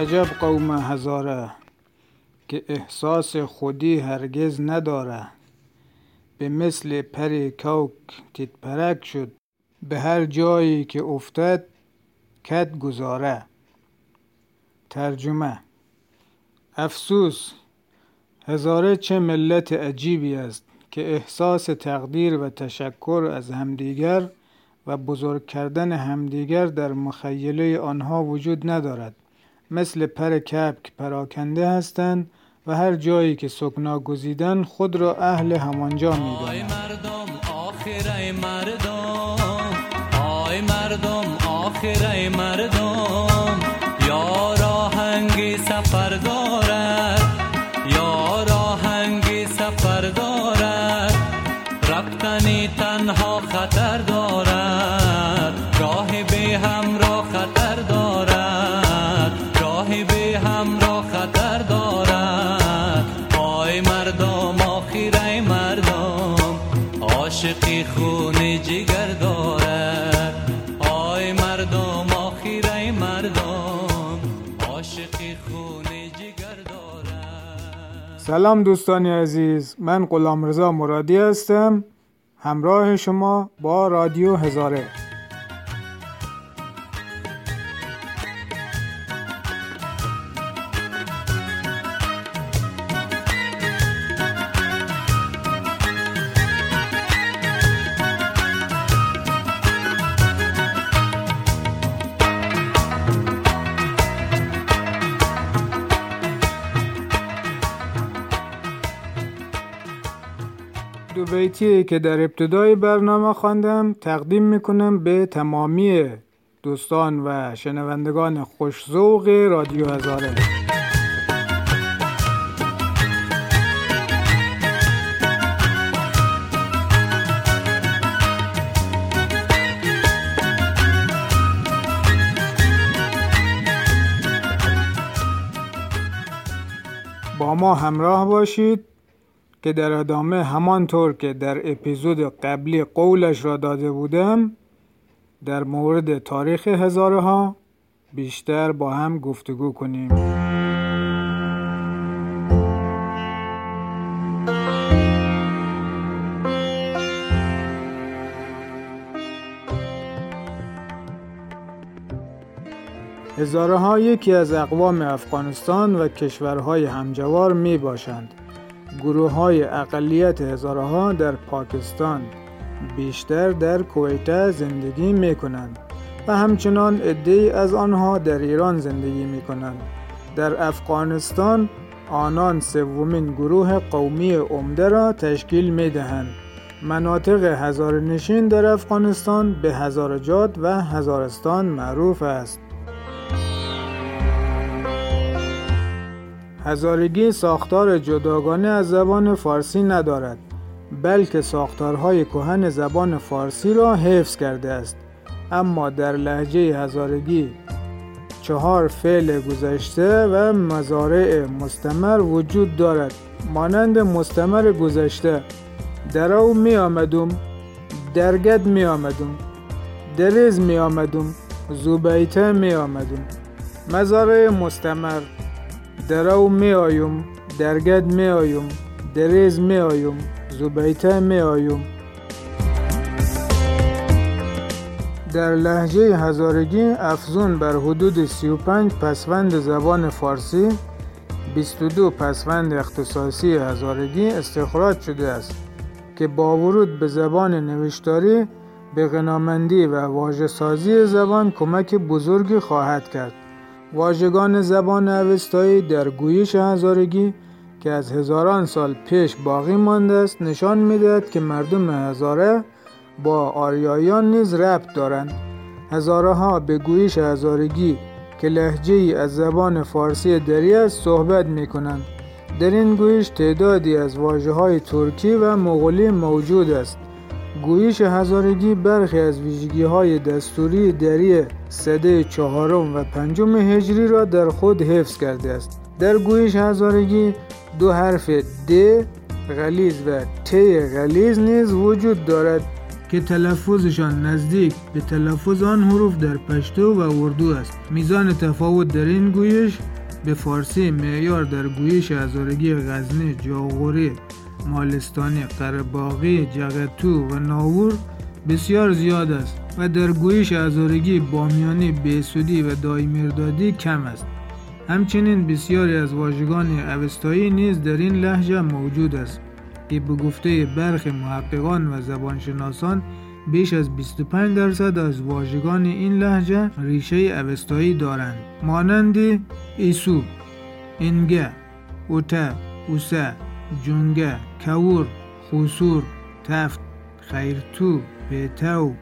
عجب قوم هزاره که احساس خودی هرگز نداره. به مثل پر کوک تیت پرک شد. به هر جایی که افتد کت گذاره. ترجمه افسوس هزاره چه ملت عجیبی است که احساس تقدیر و تشکر از همدیگر و بزرگ کردن همدیگر در مخیله آنها وجود ندارد. مثل پر کپک پراکنده هستند و هر جایی که سکنا گزیدن خود را اهل همانجا می آی مردم آخر ای مردم. آی مردم آخر ای مردم. سلام دوستانی عزیز. من غلام رضا مرادی هستم. همراه شما با رادیو هزاره. بیتی که در ابتدای برنامه خواندم تقدیم می‌کنم به تمامی دوستان و شنوندگان خوشزوق رادیو هزاره. با ما همراه باشید. که در ادامه همانطور که در اپیزود قبلی قولش را داده بودم در مورد تاریخ هزاره بیشتر با هم گفتگو کنیم. هزاره ها یکی از اقوام افغانستان و کشورهای همجوار می باشند گروه های اقلیت هزاره ها در پاکستان بیشتر در کویته زندگی می کنند و همچنان عده از آنها در ایران زندگی می کنند. در افغانستان آنان سومین گروه قومی عمده را تشکیل می دهند. مناطق هزار نشین در افغانستان به هزارجات و هزارستان معروف است. هزارگی ساختار جداگانه از زبان فارسی ندارد بلکه ساختارهای کهن زبان فارسی را حفظ کرده است. اما در لحجه هزارگی چهار فعل گذشته و مزارع مستمر وجود دارد مانند مستمر گذشته درو می آمدم درگد می آمدم دریز می آمدم زوبیته می آمدم مزارع مستمر درو می آیم درگد می آیم دریز می آیم زبیته می آیم در لحجه هزارگی افزون بر حدود 35 پسوند زبان فارسی 22 پسوند اختصاصی هزارگی استخراج شده است که با ورود به زبان نوشتاری به غنامندی و واژه سازی زبان کمک بزرگی خواهد کرد. واژگان زبان اوستایی در گویش هزارگی که از هزاران سال پیش باقی مانده است نشان می‌دهد که مردم هزاره با آریایان نیز ربط دارند. هزاره ها به گویش هزارگی که لحجه ای از زبان فارسی دری است صحبت می کنند در این گویش تعدادی از واجه های ترکی و مغولی موجود است. گویش هزارگی برخی از ویژگی های دستوری دری سده چهارم و پنجم هجری را در خود حفظ کرده است. در گویش هزارگی دو حرف د غلیز و ت غلیز نیز وجود دارد که تلفظشان نزدیک به تلفظ آن حروف در پشتو و اردو است. میزان تفاوت در این گویش به فارسی معیار در گویش هزارگی غزنی جاغوری مالستانی قرباقی جغتو و ناور بسیار زیاد است و در گویش هزارگی بامیانی بیسودی و دایمیردادی کم است. همچنین بسیاری از واژگان اوستایی نیز در این لحجه موجود است که به گفته برخی محققان و زبانشناسان بیش از 25 درصد از واژگان این لحجه ریشه اوستایی دارند. مانند ایسو انگه اوته اوسه جونگه کور خسور تفت خیرتو پیتو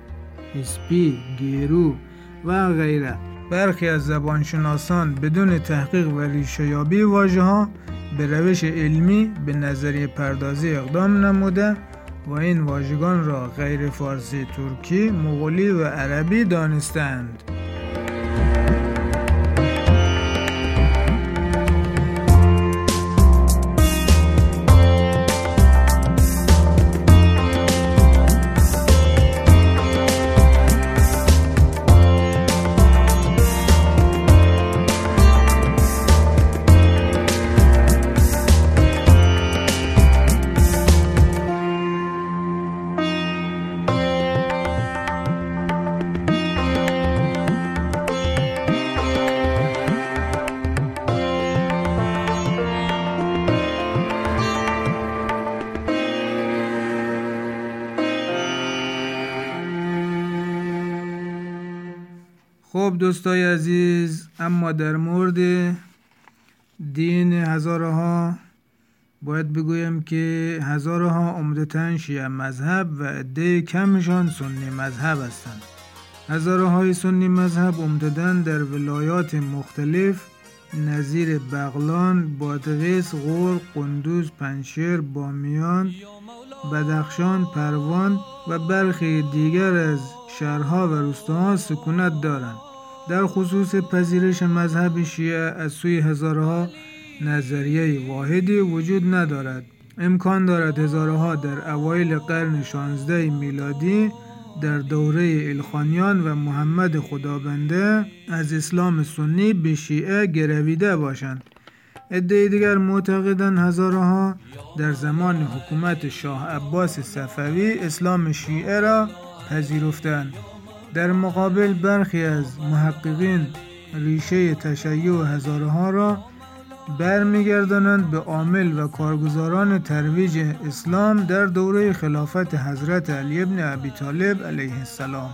اسپی گیرو و غیره برخی از زبانشناسان بدون تحقیق و ریشهیابی واژه ها به روش علمی به نظریه پردازی اقدام نموده و این واژگان را غیر فارسی ترکی، مغولی و عربی دانستند. دوستای عزیز اما در مورد دین هزاره ها باید بگویم که هزاره ها عمدتا شیعه مذهب و عده کمشان سنی مذهب هستند هزاره های سنی مذهب عمدتا در ولایات مختلف نظیر بغلان، بادغیس، غور، قندوز، پنشیر، بامیان، بدخشان، پروان و برخی دیگر از شهرها و روستاها سکونت دارند. در خصوص پذیرش مذهب شیعه از سوی هزارها نظریه واحدی وجود ندارد. امکان دارد هزارها در اوایل قرن 16 میلادی در دوره ایلخانیان و محمد خدابنده از اسلام سنی به شیعه گرویده باشند. عده دیگر معتقدند هزارها در زمان حکومت شاه عباس صفوی اسلام شیعه را پذیرفتند. در مقابل برخی از محققین ریشه تشیع هزارها را برمیگردانند به عامل و کارگزاران ترویج اسلام در دوره خلافت حضرت علی ابن ابی طالب علیه السلام.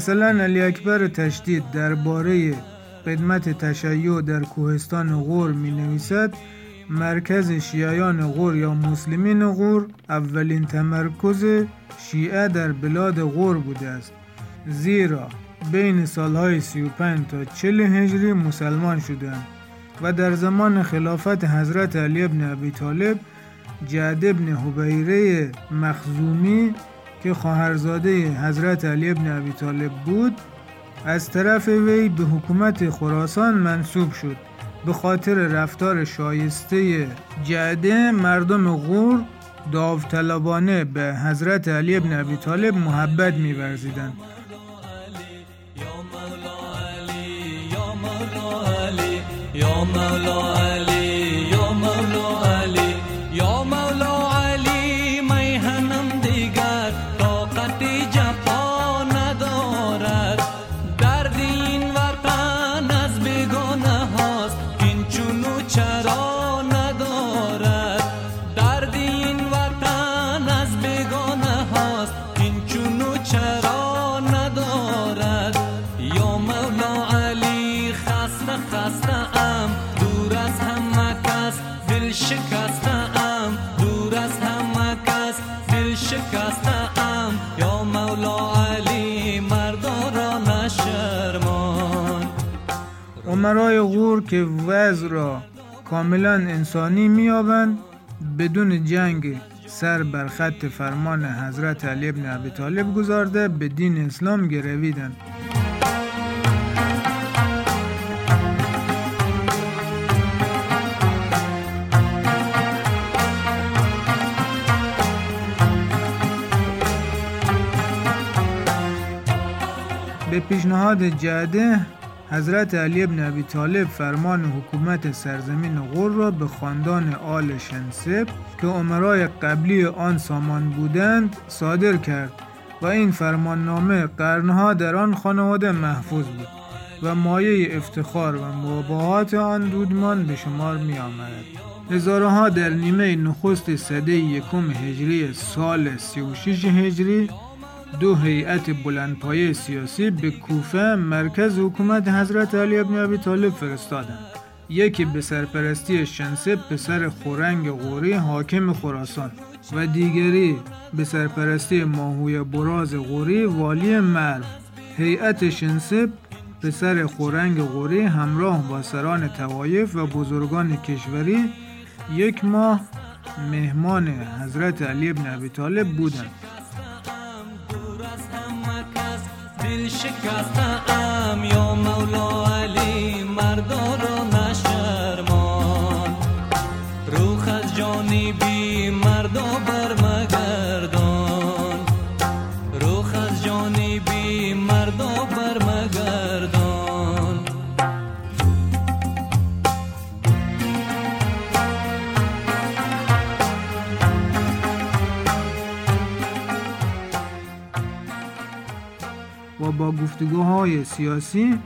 مثلا علی اکبر تشدید درباره قدمت تشیع در کوهستان غور می نویسد مرکز شیعیان غور یا مسلمین غور اولین تمرکز شیعه در بلاد غور بوده است. زیرا بین سالهای 35 تا 40 هجری مسلمان شدند و در زمان خلافت حضرت علی ابن ابی طالب جعد ابن حبیره مخزومی که خواهرزاده حضرت علی ابن ابی طالب بود از طرف وی به حکومت خراسان منصوب شد. به خاطر رفتار شایسته جعده مردم غور داوطلبانه به حضرت علی ابن ابی طالب محبت می‌ورزیدند. یا عمرای غور که وضع را کاملا انسانی میابند بدون جنگ سر بر خط فرمان حضرت علی ابن ابی طالب گذارده به دین اسلام گرویدند. به پیشنهاد جده حضرت علی ابن ابی طالب فرمان حکومت سرزمین غور را به خاندان آل شنسب که عمرای قبلی آن سامان بودند صادر کرد و این فرمان نامه قرنها در آن خانواده محفوظ بود و مایه افتخار و مباهات آن دودمان به شمار می آمد. هزارها در نیمه نخست صده یکم هجری سال 36 هجری دو هیئت بلندپایه سیاسی به کوفه مرکز حکومت حضرت علی ابن ابی طالب فرستادند. یکی به سرپرستی شنسب پسر خورنگ غوری حاکم خراسان و دیگری به سرپرستی ماهوی براز غوری والی مرو. هیئت شنسب پسر خورنگ غوری همراه با سران توایف و بزرگان کشوری یک ماه مهمان حضرت علی ابن ابی طالب بودند. دل شکسته ام یا مولا علی مردا را نشرمان. روخ از جانبی مردا بر با گفتگوهای سیاسی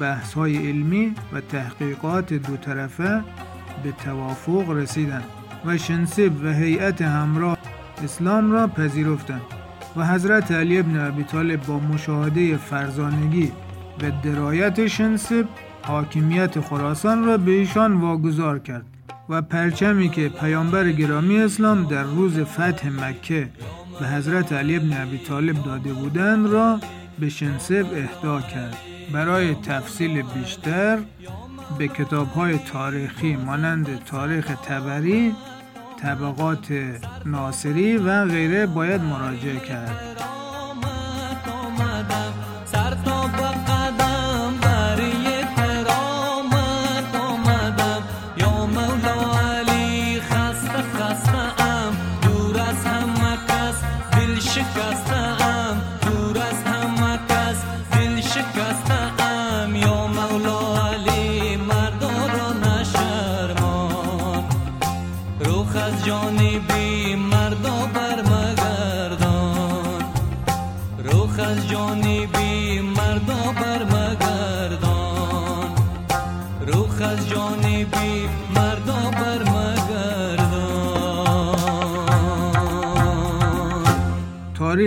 بحث های علمی و تحقیقات دو طرفه به توافق رسیدند و شنسب و هیئت همراه اسلام را پذیرفتند و حضرت علی ابن ابی طالب با مشاهده فرزانگی و درایت شنسب حاکمیت خراسان را به ایشان واگذار کرد و پرچمی که پیامبر گرامی اسلام در روز فتح مکه به حضرت علی ابن ابی طالب داده بودند را به شنسب اهدا کرد. برای تفصیل بیشتر به کتاب های تاریخی مانند تاریخ تبری طبقات ناصری و غیره باید مراجعه کرد.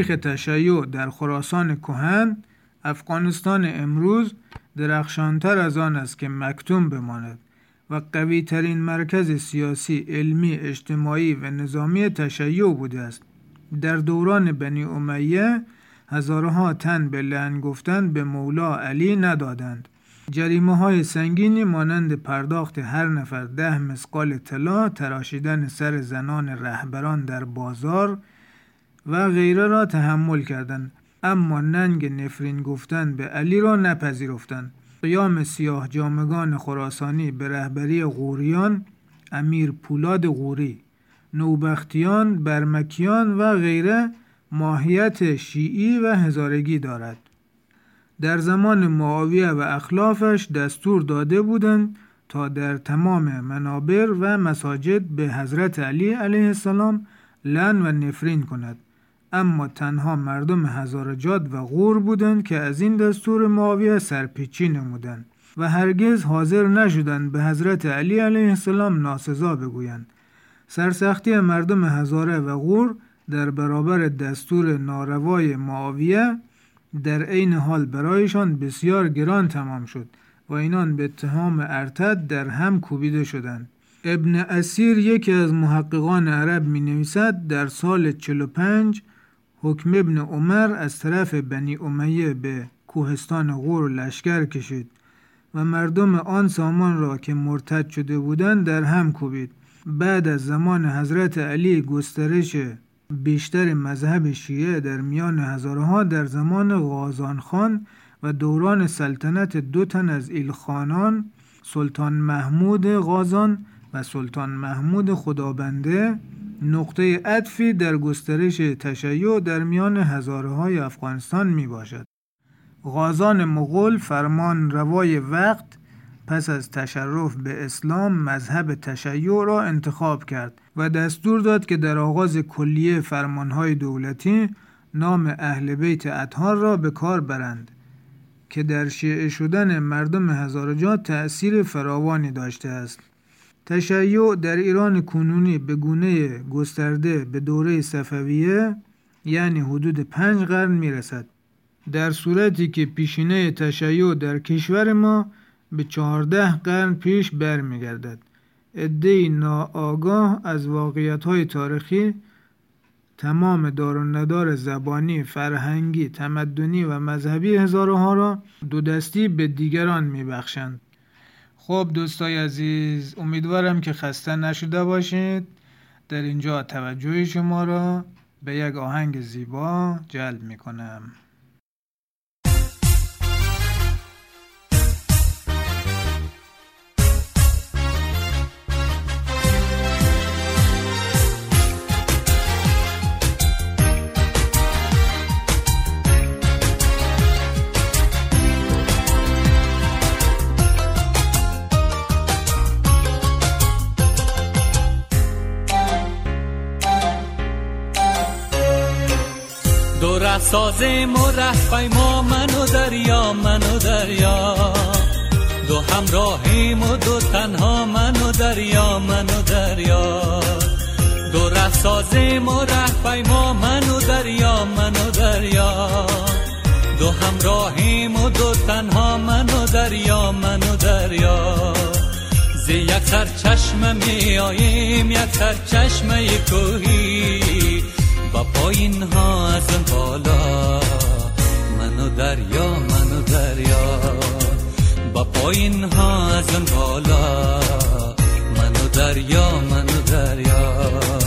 تاریخ تشیع در خراسان کهن افغانستان امروز درخشانتر از آن است که مکتوم بماند و قوی ترین مرکز سیاسی، علمی، اجتماعی و نظامی تشیع بوده است. در دوران بنی امیه هزارها تن به لعن گفتن به مولا علی ندادند. جریمه های سنگینی مانند پرداخت هر نفر ده مسقال طلا، تراشیدن سر زنان رهبران در بازار و غیره را تحمل کردند. اما ننگ نفرین گفتن به علی را نپذیرفتند. قیام سیاه جامگان خراسانی به رهبری غوریان امیر پولاد غوری نوبختیان برمکیان و غیره ماهیت شیعی و هزارگی دارد. در زمان معاویه و اخلافش دستور داده بودند تا در تمام منابر و مساجد به حضرت علی علیه السلام لن و نفرین کند. اما تنها مردم هزارجاد و غور بودند که از این دستور معاویه سرپیچی نمودند و هرگز حاضر نشدند به حضرت علی علیه السلام ناسزا بگویند. سرسختی مردم هزاره و غور در برابر دستور ناروای معاویه در عین حال برایشان بسیار گران تمام شد و اینان به اتهام ارتد در هم کوبیده شدند. ابن اسیر یکی از محققان عرب می نویسد در سال 45 حکم ابن عمر از طرف بنی امیه به کوهستان غور لشکر کشید و مردم آن سامان را که مرتد شده بودند در هم کوبید. بعد از زمان حضرت علی گسترش بیشتر مذهب شیعه در میان هزارها در زمان غازان خان و دوران سلطنت دو تن از ایلخانان سلطان محمود غازان و سلطان محمود خدابنده نقطه عطفی در گسترش تشیع در میان هزارهای افغانستان می باشد. غازان مغول فرمان روای وقت پس از تشرف به اسلام مذهب تشیع را انتخاب کرد و دستور داد که در آغاز کلیه فرمانهای دولتی نام اهل بیت اطهار را به کار برند که در شیعه شدن مردم هزارجات تأثیر فراوانی داشته است تشیع در ایران کنونی به گونه گسترده به دوره صفویه یعنی حدود پنج قرن می‌رسد در صورتی که پیشینه تشیع در کشور ما به چهارده قرن پیش برمیگردد عدهای ناآگاه از واقعیت های تاریخی تمام دار و ندار زبانی، فرهنگی، تمدنی و مذهبی هزارها را دو دستی به دیگران میبخشند. خب دوستای عزیز امیدوارم که خسته نشده باشید در اینجا توجه شما را به یک آهنگ زیبا جلب می کنم. سازیم و ره ما من و دریا من و دریا. دو همراهیم و دو تنها من و دریا من و دریا. دو ره سازیم و ما من و دریا من و دریا. دو همراهیم و دو تنها من و دریا من و دریا. زی یک سر چشم می آییم یک سر چشم کوهی. با پایین ها از بالا. منو دریا منو دریا. با پایین ها از بالا. منو دریا منو دریا.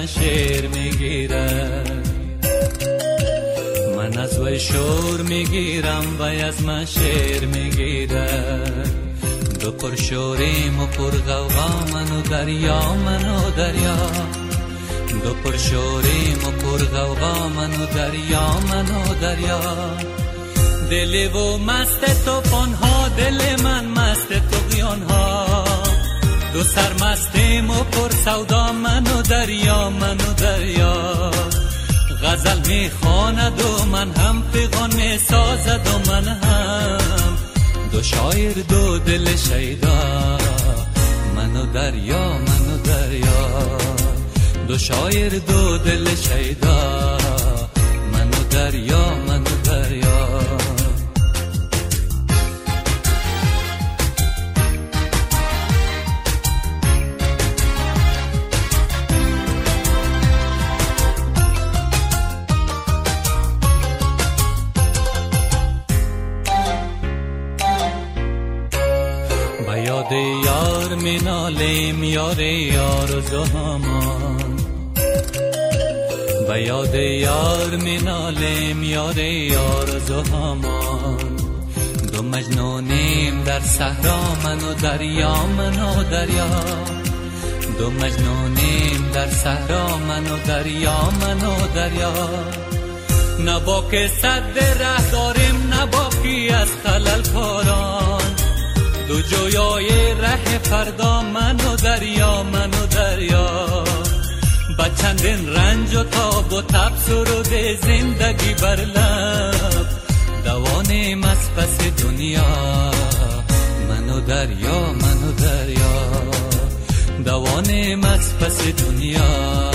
من شیر می‌گیره من از وی شور می‌گیرم و از من شیر می‌گیره دو پر شوریم و پر غوغا منو دریا منو دریا. دو پر شوریم و پر غوغا منو دریا منو دریا. دل و مست تو ها دل من مست تو ها دو سرمستیم و پر سودا من و دریا من و دریا. غزل می‌خواند و من هم پیغان می‌سازد و من هم دو شایر دو دل شیدا. من و دریا من و دریا. دو شایر دو دل شیدا. من و دریا من مینالیم یار یار و زهمان به یاد یار مینالیم یار یار و زهمان دو مجنونیم در صحرا من و دریا من و دریا. دو مجنونیم در صحرا من و دریا من و دریا. نبا که صد ره داریم نبا از خلل کاران دو جویای ره فردا من و دریا من و دریا. با چندین رنج و تاب و تب سرود زندگی بر لب. دوانیم از پس دنیا من و دریا من و دریا. دوانیم از پس دنیا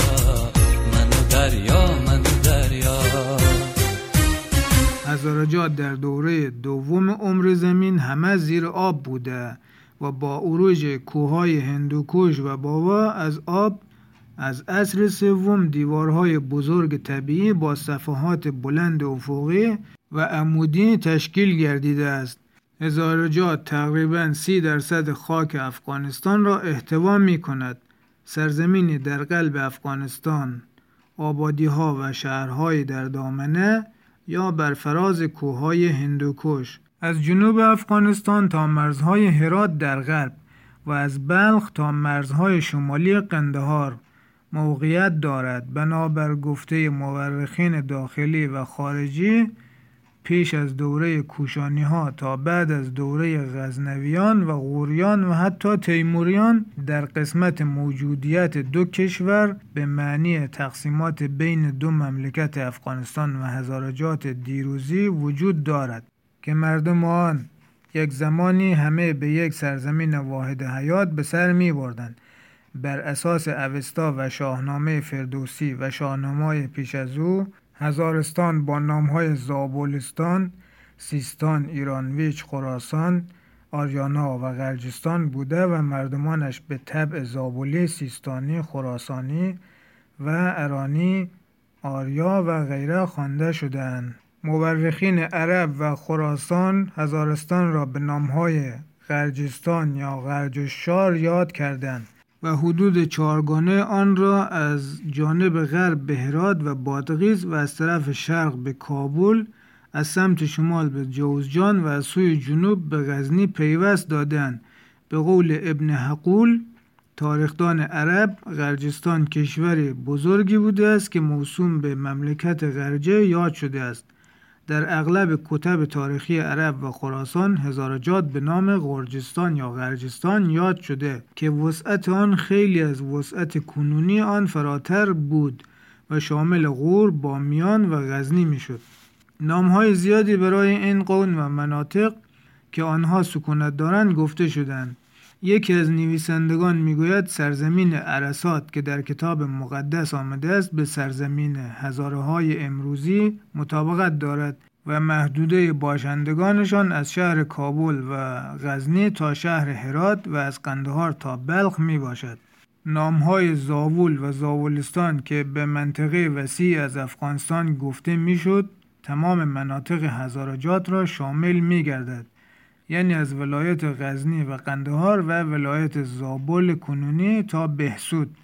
منو دریا منو دریا هزارجات در دوره دوم عمر زمین همه زیر آب بوده و با اروج کوههای هندوکوش و باوا از آب از عصر سوم دیوارهای بزرگ طبیعی با صفحات بلند افقی و عمودی تشکیل گردیده است. هزارجات تقریبا سی درصد خاک افغانستان را احتوا می کند. سرزمینی در قلب افغانستان، آبادی ها و شهرهای در دامنه یا بر فراز کوههای هندوکش. از جنوب افغانستان تا مرزهای هرات در غرب و از بلخ تا مرزهای شمالی قندهار موقعیت دارد. بنابر گفته مورخین داخلی و خارجی پیش از دوره کوشانی ها تا بعد از دوره غزنویان و غوریان و حتی تیموریان در قسمت موجودیت دو کشور به معنی تقسیمات بین دو مملکت افغانستان و هزارجات دیروزی وجود دارد که مردم آن یک زمانی همه به یک سرزمین واحد حیات به سر می بردن. بر اساس اوستا و شاهنامه فردوسی و شاهنامه پیش از او هزارستان با نامهای زابلستان، سیستان، ایرانویچ، خراسان، آریانا و غرجستان بوده و مردمانش به طبع زابلی، سیستانی، خراسانی و ارانی، آریا و غیره خوانده شدند. مورخین عرب و خراسان هزارستان را به نامهای غرجستان یا غرجشار یاد کردند و حدود چهارگانه آن را از جانب غرب به هرات و بادغیس و از طرف شرق به کابل از سمت شمال به جوزجان و از سوی جنوب به غزنی پیوست دادند به قول ابن حقول تاریخدان عرب غرجستان کشوری بزرگی بوده است که موسوم به مملکت غرجه یاد شده است. در اغلب کتب تاریخی عرب و خراسان هزارجات به نام غرجستان یا غرجستان یاد شده که وسعت آن خیلی از وسعت کنونی آن فراتر بود و شامل غور، بامیان و غزنی می‌شد. نامهای زیادی برای این قون و مناطق که آنها سکونت دارند گفته شدند یکی از نویسندگان می‌گوید سرزمین عرسات که در کتاب مقدس آمده است به سرزمین هزاره های امروزی مطابقت دارد و محدوده باشندگانشان از شهر کابل و غزنی تا شهر هرات و از قندهار تا بلخ می باشد. نامهای زاول و زاولستان که به منطقه وسیع از افغانستان گفته می‌شد تمام مناطق هزارجات را شامل می گردد. یعنی از ولایت غزنی و قندهار و ولایت زابل کنونی تا بهسود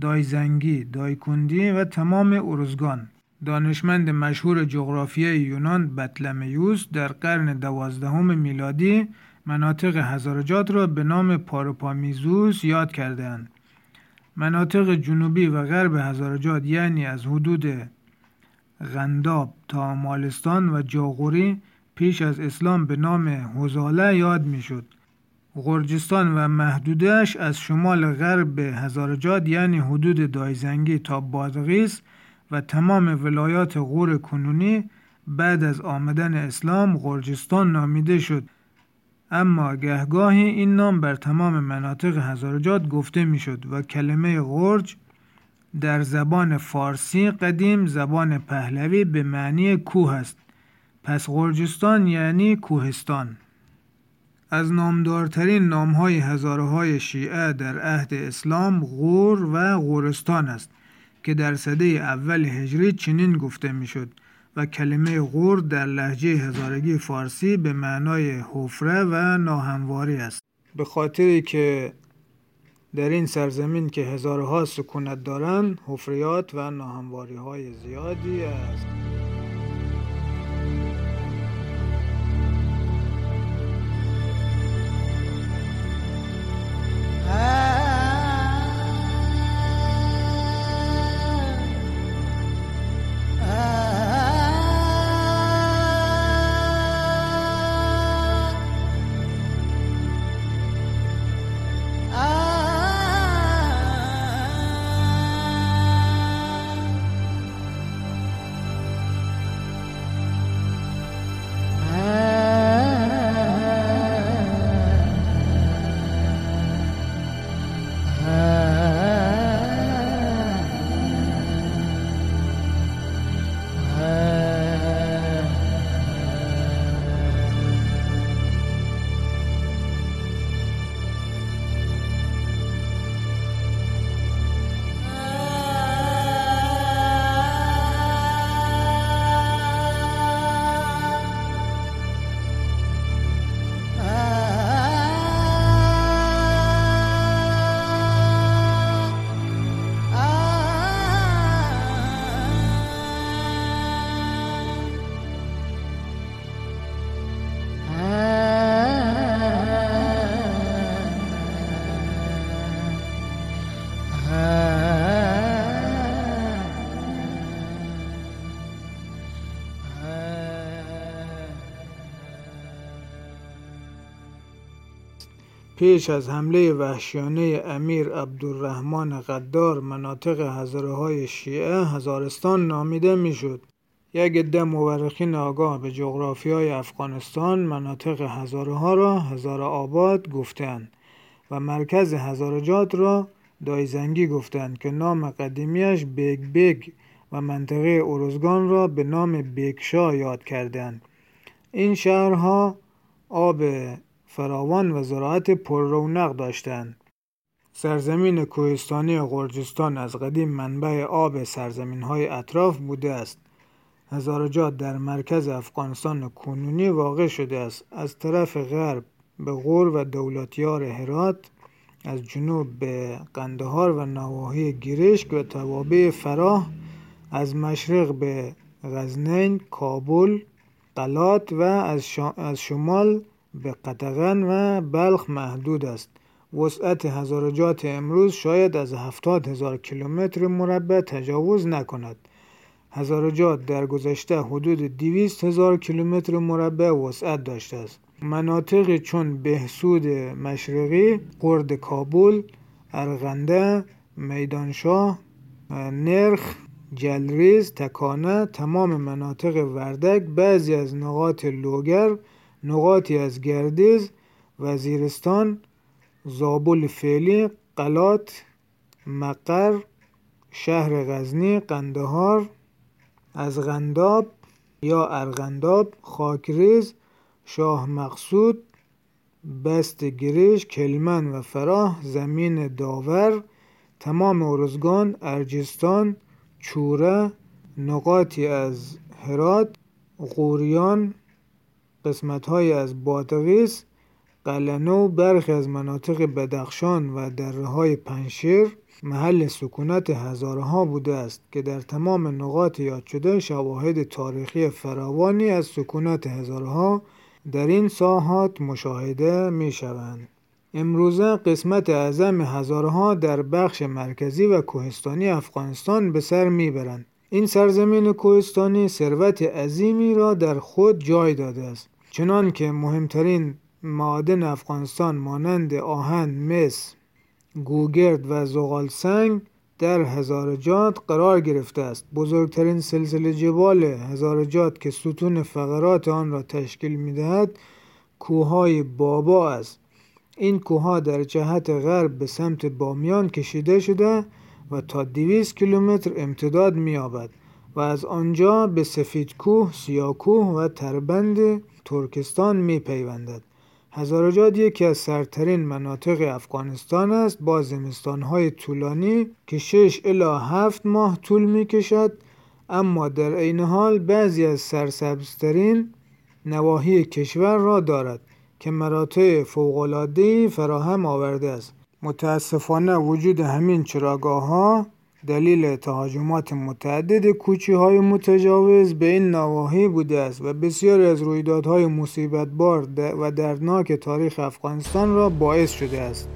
دایزنگی، دایکندی و تمام ارزگان دانشمند مشهور جغرافیای یونان بطلمیوس در قرن دوازدهم میلادی مناطق هزارجات را به نام پاروپامیزوس یاد کردهاند. مناطق جنوبی و غرب هزارجات یعنی از حدود غنداب تا مالستان و جاغوری پیش از اسلام به نام هزاله یاد می‌شد. غرجستان و محدودش از شمال غرب هزارجاد یعنی حدود دایزنگی تا بادغیس و تمام ولایات غور کنونی بعد از آمدن اسلام غرجستان نامیده شد اما گهگاهی این نام بر تمام مناطق هزارجات گفته می‌شد و کلمه غرج در زبان فارسی قدیم زبان پهلوی به معنی کوه است پس غرجستان یعنی کوهستان. از نامدارترین نامهای هزاره های شیعه در عهد اسلام غور و غورستان است که در سده اول هجری چنین گفته می‌شد و کلمه غور در لحجه هزارگی فارسی به معنای حفره و ناهمواری است. به خاطری که در این سرزمین که هزارها سکونت دارند حفریات و ناهمواری های زیادی است. Ah. پیش از حمله وحشیانه امیر عبدالرحمن قدار مناطق هزاره های شیعه هزارستان نامیده می‌شد. یک عده مورخین آگاه به های افغانستان مناطق هزاره ها را هزار آباد گفتند و مرکز هزارجات را دایزنگی گفتند که نام قدیمیش بیگ بیگ و منطقه ارزگان را به نام بیگشا یاد کردند این شهرها آب فراوان و زراعت پر رونق داشتند. سرزمین کوهستانی غرجستان از قدیم منبع آب سرزمین های اطراف بوده است. هزارجات در مرکز افغانستان کنونی واقع شده است. از طرف غرب به غور و دولتیار هرات از جنوب به قندهار و نواحی گیرشک و توابع فراه از مشرق به غزنین، کابل، قلات و از شمال به قطغن و بلخ محدود است. وسعت هزارجات امروز شاید از هفتاد هزار کیلومتر مربع تجاوز نکند. هزارجات در گذشته حدود دیویست هزار کیلومتر مربع وسعت داشته است. مناطقی چون بهسود مشرقی، قرد کابل، ارغنده، میدانشاه، نرخ، جلریز، تکانه، تمام مناطق وردک، بعضی از نقاط لوگر، نقاطی از گردیز، وزیرستان، زابل فعلی، قلات، مقر، شهر غزنی، قندهار، از غنداب یا ارغنداب، خاکریز، شاه مقصود، بست گریش، کلمن و فراه، زمین داور، تمام ارزگان، ارجستان، چوره، نقاطی از هرات، غوریان، قسمتهایی از بادغیس، قلنو، برخی از مناطق بدخشان و دره های پنشیر محل سکونت هزارها بوده است که در تمام نقاط یاد شده شواهد تاریخی فراوانی از سکونت هزارها در این ساحات مشاهده می شوند. امروزه قسمت اعظم هزارها در بخش مرکزی و کوهستانی افغانستان به سر می‌برند. این سرزمین کوهستانی ثروت عظیمی را در خود جای داده است. چنان که مهمترین معادن افغانستان مانند آهن، مس، گوگرد و زغال سنگ در هزارجات قرار گرفته است. بزرگترین سلسله جبال هزارجات که ستون فقرات آن را تشکیل می‌دهد کوههای بابا است. این کوه در جهت غرب به سمت بامیان کشیده شده و تا 200 کیلومتر امتداد می‌یابد و از آنجا به سفید کوه، سیاکوه و تربند ترکستان میپیوندد. هزارجاد یکی از سرترین مناطق افغانستان است. با زمستانهای طولانی که 6 الی 7 ماه طول می کشد اما در عین حال بعضی از سرسبزترین نواحی کشور را دارد که مراتع فوق‌العاده‌ای فراهم آورده است. متاسفانه وجود همین چراگاه ها دلیل تهاجمات متعدد کوچی های متجاوز به این نواحی بوده است و بسیاری از رویدادهای مصیبتبار و دردناک تاریخ افغانستان را باعث شده است.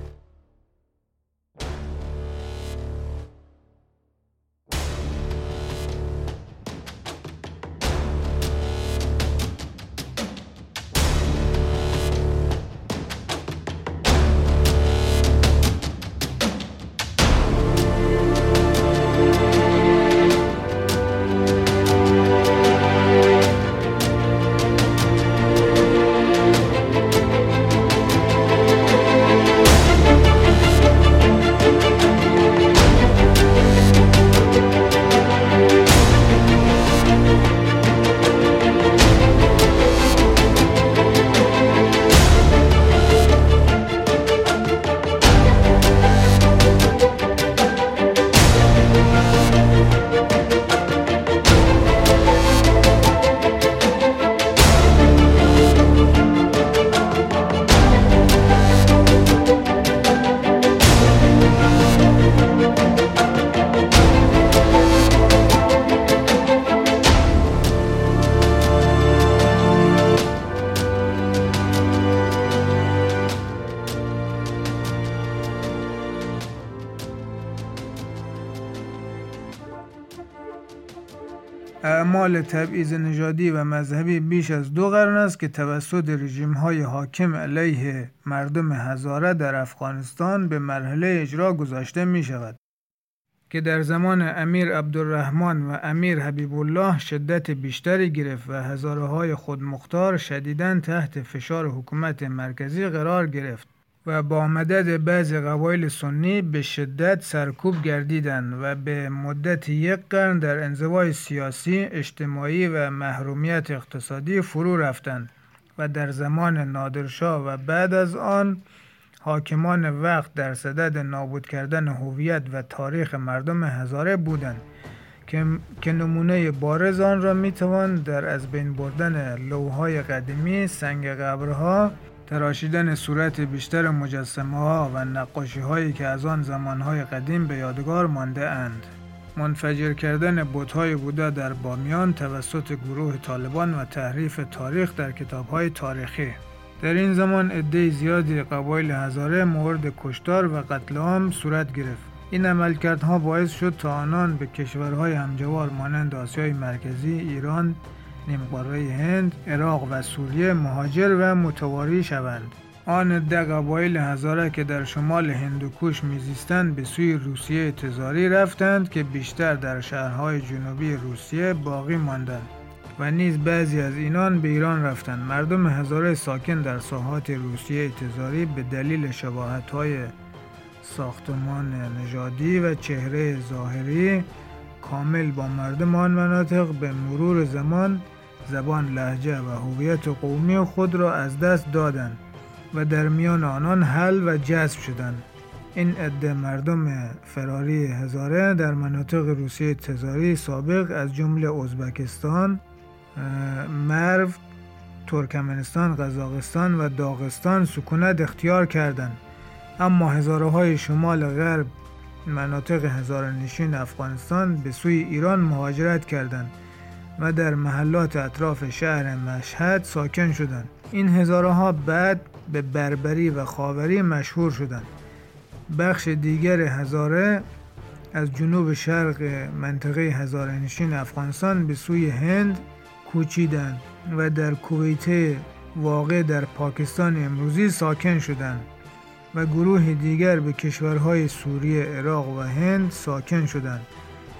اعمال تبعیض نژادی و مذهبی بیش از دو قرن است که توسط رژیم های حاکم علیه مردم هزاره در افغانستان به مرحله اجرا گذاشته می شود که در زمان امیر عبدالرحمن و امیر حبیب الله شدت بیشتری گرفت و هزاره های خودمختار شدیداً تحت فشار حکومت مرکزی قرار گرفت. و با مدد بعض قبایل سنی به شدت سرکوب گردیدند و به مدت یک قرن در انزوای سیاسی، اجتماعی و محرومیت اقتصادی فرو رفتند و در زمان نادرشاه و بعد از آن حاکمان وقت در صدد نابود کردن هویت و تاریخ مردم هزاره بودند که نمونه بارز آن را می‌توان در از بین بردن لوهای قدیمی سنگ قبرها تراشیدن صورت بیشتر مجسمه ها و نقاشی هایی که از آن زمان های قدیم به یادگار مانده اند. منفجر کردن های بوده در بامیان توسط گروه طالبان و تحریف تاریخ در کتاب های تاریخی در این زمان عده زیادی قبایل هزاره مورد کشتار و قتل عام صورت گرفت این عملکردها باعث شد تا آنان به کشورهای همجوار مانند آسیای مرکزی، ایران، نیمقاره هند، عراق و سوریه مهاجر و متواری شوند. آن ده قبایل هزاره که در شمال هندوکوش میزیستند به سوی روسیه تزاری رفتند که بیشتر در شهرهای جنوبی روسیه باقی ماندند و نیز بعضی از اینان به ایران رفتند مردم هزاره ساکن در ساحات روسیه تزاری به دلیل شباهت های ساختمان نژادی و چهره ظاهری کامل با مردم آن مناطق به مرور زمان زبان لحجه و هویت قومی خود را از دست دادند و در میان آنان حل و جذب شدند. این عده مردم فراری هزاره در مناطق روسیه تزاری سابق از جمله ازبکستان، مرو، ترکمنستان، قزاقستان و داغستان سکونت اختیار کردند. اما هزاره های شمال غرب مناطق هزارنشین افغانستان به سوی ایران مهاجرت کردند و در محلات اطراف شهر مشهد ساکن شدند. این هزاره ها بعد به بربری و خاوری مشهور شدند. بخش دیگر هزاره از جنوب شرق منطقه هزارنشین افغانستان به سوی هند کوچیدند و در کویت واقع در پاکستان امروزی ساکن شدند. و گروه دیگر به کشورهای سوریه، عراق و هند ساکن شدند.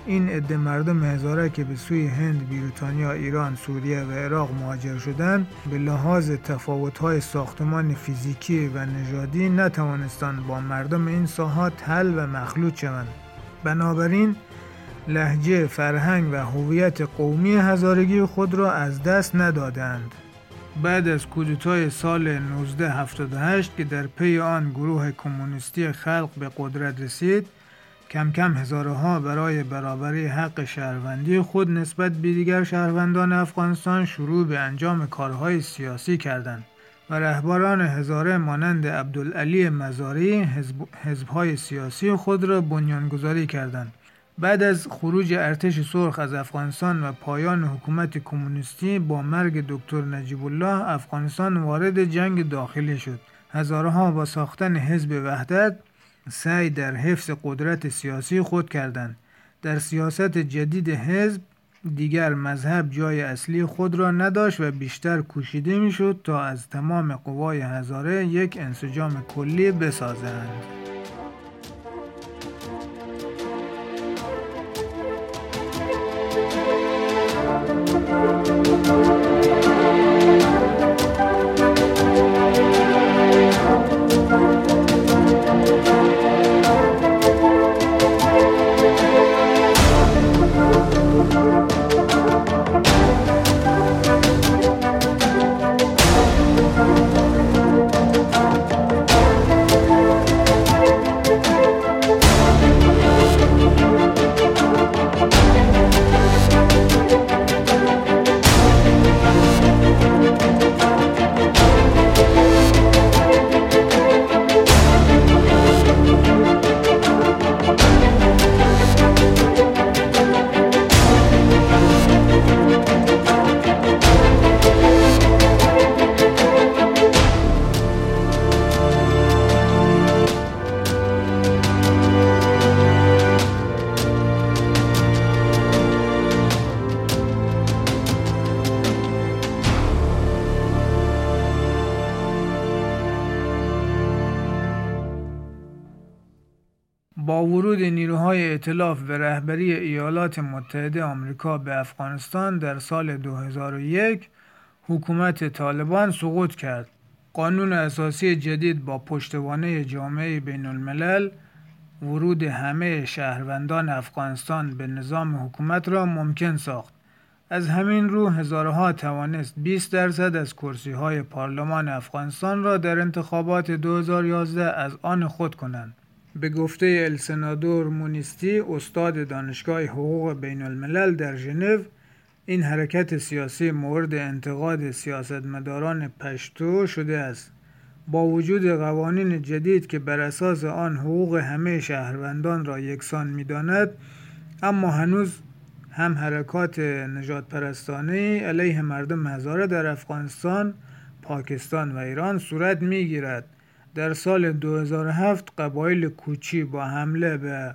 این عده مردم هزاره که به سوی هند، بریتانیا، ایران، سوریه و عراق مهاجر شدند به لحاظ تفاوت‌های ساختمان فیزیکی و نژادی نتوانستند با مردم این ساحات حل و مخلوط شوند. بنابراین لحجه، فرهنگ و هویت قومی هزارگی خود را از دست ندادند. بعد از کودتای سال 1978 که در پی آن گروه کمونیستی خلق به قدرت رسید کم کم هزاره ها برای برابری حق شهروندی خود نسبت به دیگر شهروندان افغانستان شروع به انجام کارهای سیاسی کردند و رهبران هزاره مانند عبدالعلی مزاری حزبهای سیاسی خود را بنیانگذاری کردند. بعد از خروج ارتش سرخ از افغانستان و پایان حکومت کمونیستی با مرگ دکتر نجیب الله افغانستان وارد جنگ داخلی شد. هزارها با ساختن حزب وحدت سعی در حفظ قدرت سیاسی خود کردند. در سیاست جدید حزب دیگر مذهب جای اصلی خود را نداشت و بیشتر کوشیده می‌شد تا از تمام قوای هزاره یک انسجام کلی بسازند. با ورود نیروهای ائتلاف به رهبری ایالات متحده آمریکا به افغانستان در سال 2001 حکومت طالبان سقوط کرد. قانون اساسی جدید با پشتوانه جامعه بین الملل ورود همه شهروندان افغانستان به نظام حکومت را ممکن ساخت. از همین رو هزارها توانست 20 درصد از کرسی های پارلمان افغانستان را در انتخابات 2011 از آن خود کنند. به گفته السنادور مونیستی استاد دانشگاه حقوق بین الملل در ژنو این حرکت سیاسی مورد انتقاد سیاستمداران پشتو شده است با وجود قوانین جدید که بر اساس آن حقوق همه شهروندان را یکسان می‌داند اما هنوز هم حرکات نجات پرستانه علیه مردم هزاره در افغانستان، پاکستان و ایران صورت می گیرد. در سال 2007 قبایل کوچی با حمله به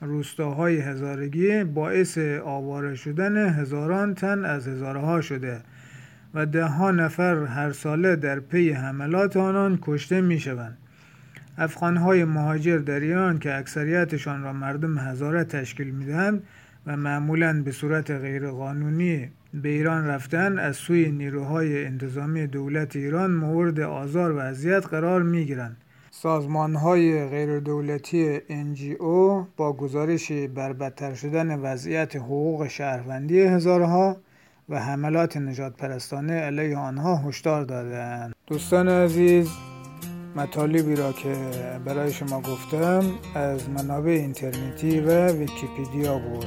روستاهای هزارگی باعث آواره شدن هزاران تن از هزارها شده و ده ها نفر هر ساله در پی حملات آنان کشته می شوند. افغانهای مهاجر در ایران که اکثریتشان را مردم هزاره تشکیل می دهند و معمولا به صورت غیرقانونی به ایران رفتن از سوی نیروهای انتظامی دولت ایران مورد آزار و اذیت قرار می گیرند. سازمان های غیر دولتی NGO با گزارش بر بدتر شدن وضعیت حقوق شهروندی هزارها و حملات نجات پرستانه علیه آنها هشدار دادند. دوستان عزیز مطالبی را که برای شما گفتم از منابع اینترنتی و ویکیپیدیا بود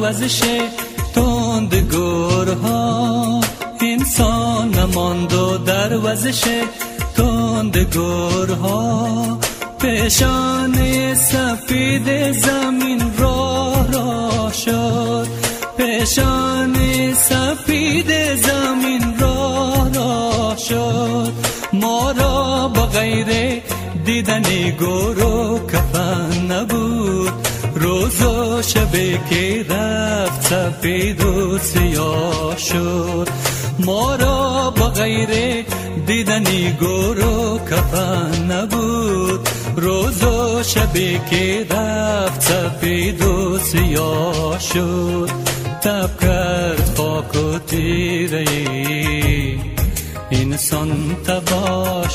وزش تند گرها. انسان نماند و در وزش تند گرها. پیشان سفید زمین راه را شد. پیشان سفید زمین راه را شد. ما را بغیر دیدن گورو کفن نبود. روز و شبه که رفت سفید و سیاه شد. ما را با غیر دیدنی گور و کفن نبود. روز و شبه که رفت سفید و سیاه شد. تب کرد خاک و تیره انسان تباه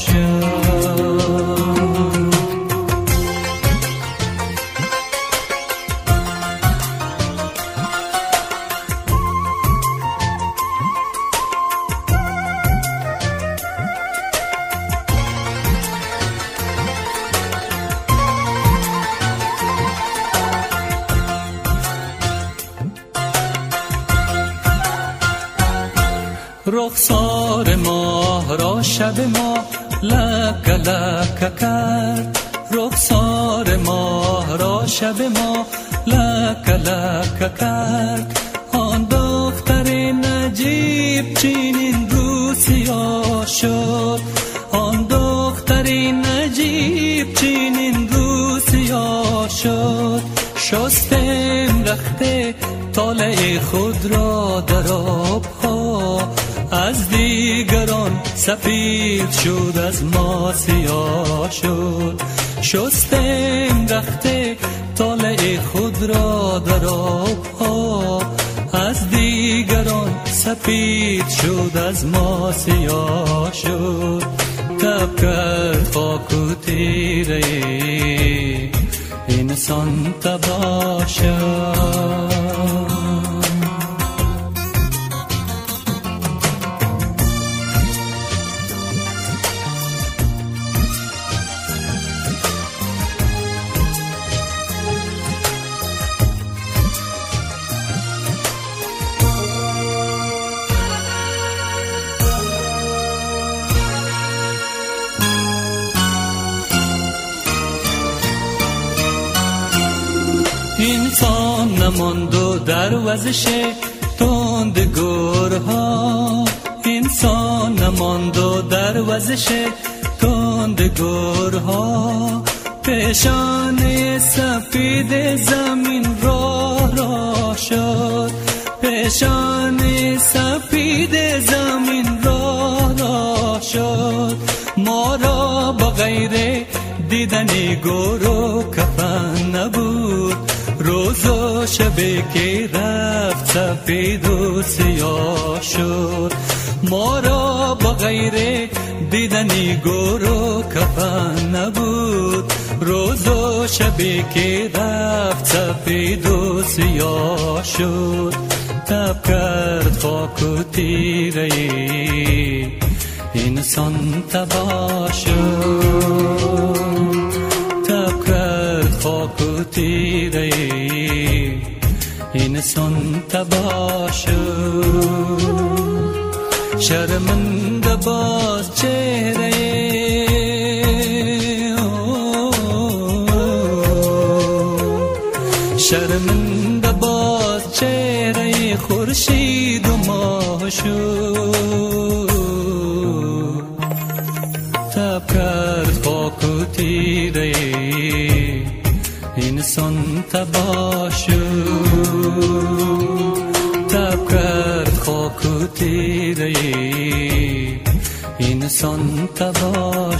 لک کرد آن دختر نجیب چینین رو شد آن دختر نجیب چینین رو شد شستم رخت طالع خود را در ها از دیگران سفید شد از ما سیاه شد. شستم رخت طالع خود را در ها سفید شد از ما سیاه شد. تب کرد خاک و تیره انسان تباه نماند و در وزش تند گرها. انسان نماند و در وزش تند گرها. پیشانه سفید زمین راه را شد. پیشانه سفید زمین راه را شد. ما را بغیر دیدن گورو کفن نبود. روز و شبه که رفت سفید و سیاه شد. ما را با غیر دیدنی گور و کفن نبود. روز و شبه که رفت سفید و سیاه شد. تب کرد خاک و تیره انسان تباه شد. خاک و تیره انسان تباه شد شرمنده باز چهره شرمنده باز چهره خورشید و ماه انسان تباه تب کرد خاک و تیره انسان تباه